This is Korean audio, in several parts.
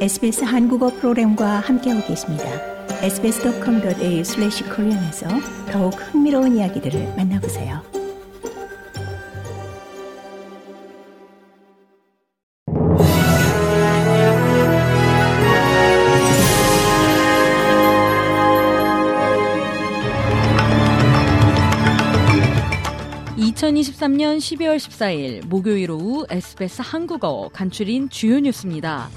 SBS 한국어 프로그램과 함께하고 계십니다. sbs.com.au/korean에서 더욱 흥미로운 이야기들을 만나보세요. (2023년 12월 14일) 목요일 오후 SBS 한국어 간추린 주요 뉴스입니다.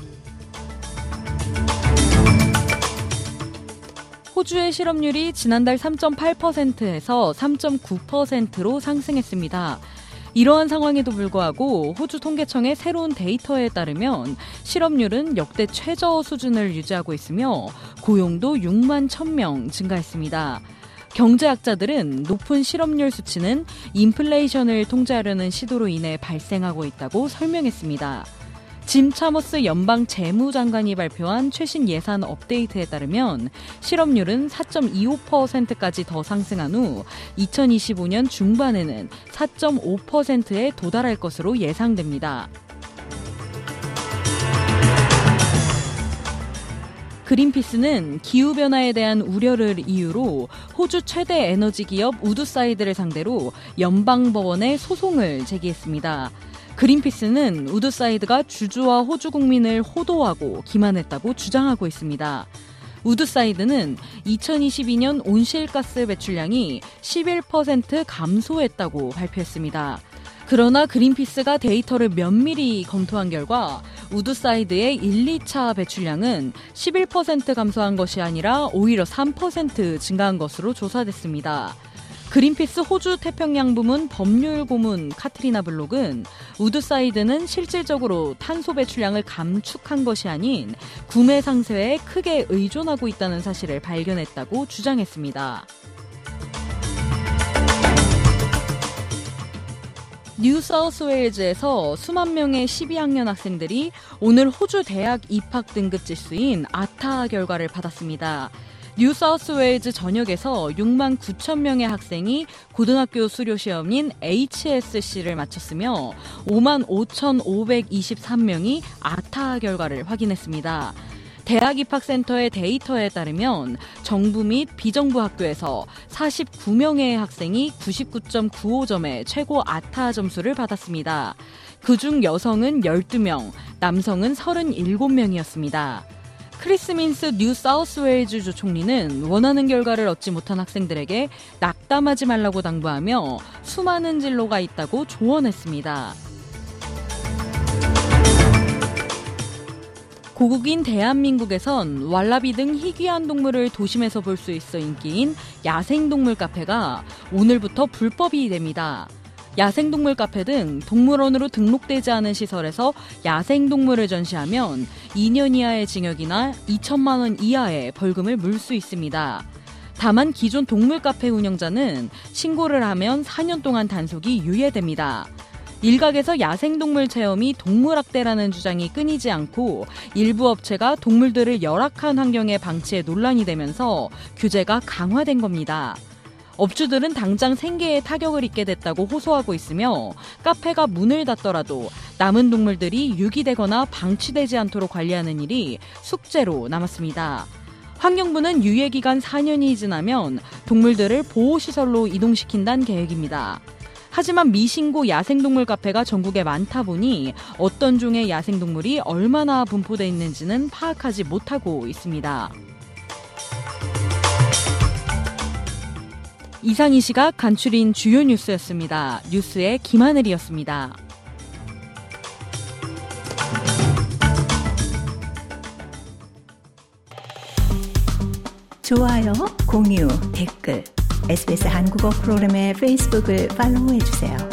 호주의 실업률이 지난달 3.8%에서 3.9%로 상승했습니다. 이러한 상황에도 불구하고 호주 통계청의 새로운 데이터에 따르면 실업률은 역대 최저 수준을 유지하고 있으며 고용도 6만 1000명 증가했습니다. 경제학자들은 높은 실업률 수치는 인플레이션을 통제하려는 시도로 인해 발생하고 있다고 설명했습니다. 짐 차머스 연방 재무장관이 발표한 최신 예산 업데이트에 따르면 실업률은 4.25%까지 더 상승한 후 2025년 중반에는 4.5%에 도달할 것으로 예상됩니다. 그린피스는 기후변화에 대한 우려를 이유로 호주 최대 에너지 기업 우드사이드를 상대로 연방법원에 소송을 제기했습니다. 그린피스는 우드사이드가 주주와 호주 국민을 호도하고 기만했다고 주장하고 있습니다. 우드사이드는 2022년 온실가스 배출량이 11% 감소했다고 발표했습니다. 그러나 그린피스가 데이터를 면밀히 검토한 결과 우드사이드의 1, 2차 배출량은 11% 감소한 것이 아니라 오히려 3% 증가한 것으로 조사됐습니다. 그린피스 호주 태평양 부문 법률 고문 카트리나 블록은 우드사이드는 실질적으로 탄소 배출량을 감축한 것이 아닌 구매 상세에 크게 의존하고 있다는 사실을 발견했다고 주장했습니다. 뉴사우스웨일즈에서 수만 명의 12학년 학생들이 오늘 호주 대학 입학 등급 지수인 아타 결과를 받았습니다. 뉴사우스웨일즈 전역에서 6만 9천 명의 학생이 고등학교 수료 시험인 HSC를 마쳤으며 5만 5,523명이 ATAR 결과를 확인했습니다. 대학 입학센터의 데이터에 따르면 정부 및 비정부 학교에서 49명의 학생이 99.95점의 최고 ATAR 점수를 받았습니다. 그중 여성은 12명, 남성은 37명이었습니다. 크리스 민스 뉴 사우스웨일즈주 총리는 원하는 결과를 얻지 못한 학생들에게 낙담하지 말라고 당부하며 수많은 진로가 있다고 조언했습니다. 고국인 대한민국에선 왈라비 등 희귀한 동물을 도심에서 볼 수 있어 인기인 야생동물 카페가 오늘부터 불법이 됩니다. 야생동물 카페 등 동물원으로 등록되지 않은 시설에서 야생동물을 전시하면 2년 이하의 징역이나 2천만 원 이하의 벌금을 물 수 있습니다. 다만 기존 동물 카페 운영자는 신고를 하면 4년 동안 단속이 유예됩니다. 일각에서 야생동물 체험이 동물학대라는 주장이 끊이지 않고 일부 업체가 동물들을 열악한 환경에 방치해 논란이 되면서 규제가 강화된 겁니다. 업주들은 당장 생계에 타격을 입게 됐다고 호소하고 있으며 카페가 문을 닫더라도 남은 동물들이 유기되거나 방치되지 않도록 관리하는 일이 숙제로 남았습니다. 환경부는 유예 기간 4년이 지나면 동물들을 보호시설로 이동시킨다는 계획입니다. 하지만 미신고 야생동물 카페가 전국에 많다 보니 어떤 종의 야생동물이 얼마나 분포되어 있는지는 파악하지 못하고 있습니다. 이상 이 시각 간추린 주요 뉴스였습니다. 뉴스의 김하늘이었습니다. 좋아요, 공유, 댓글, SBS 한국어 프로그램의 페이스북을 팔로우해주세요.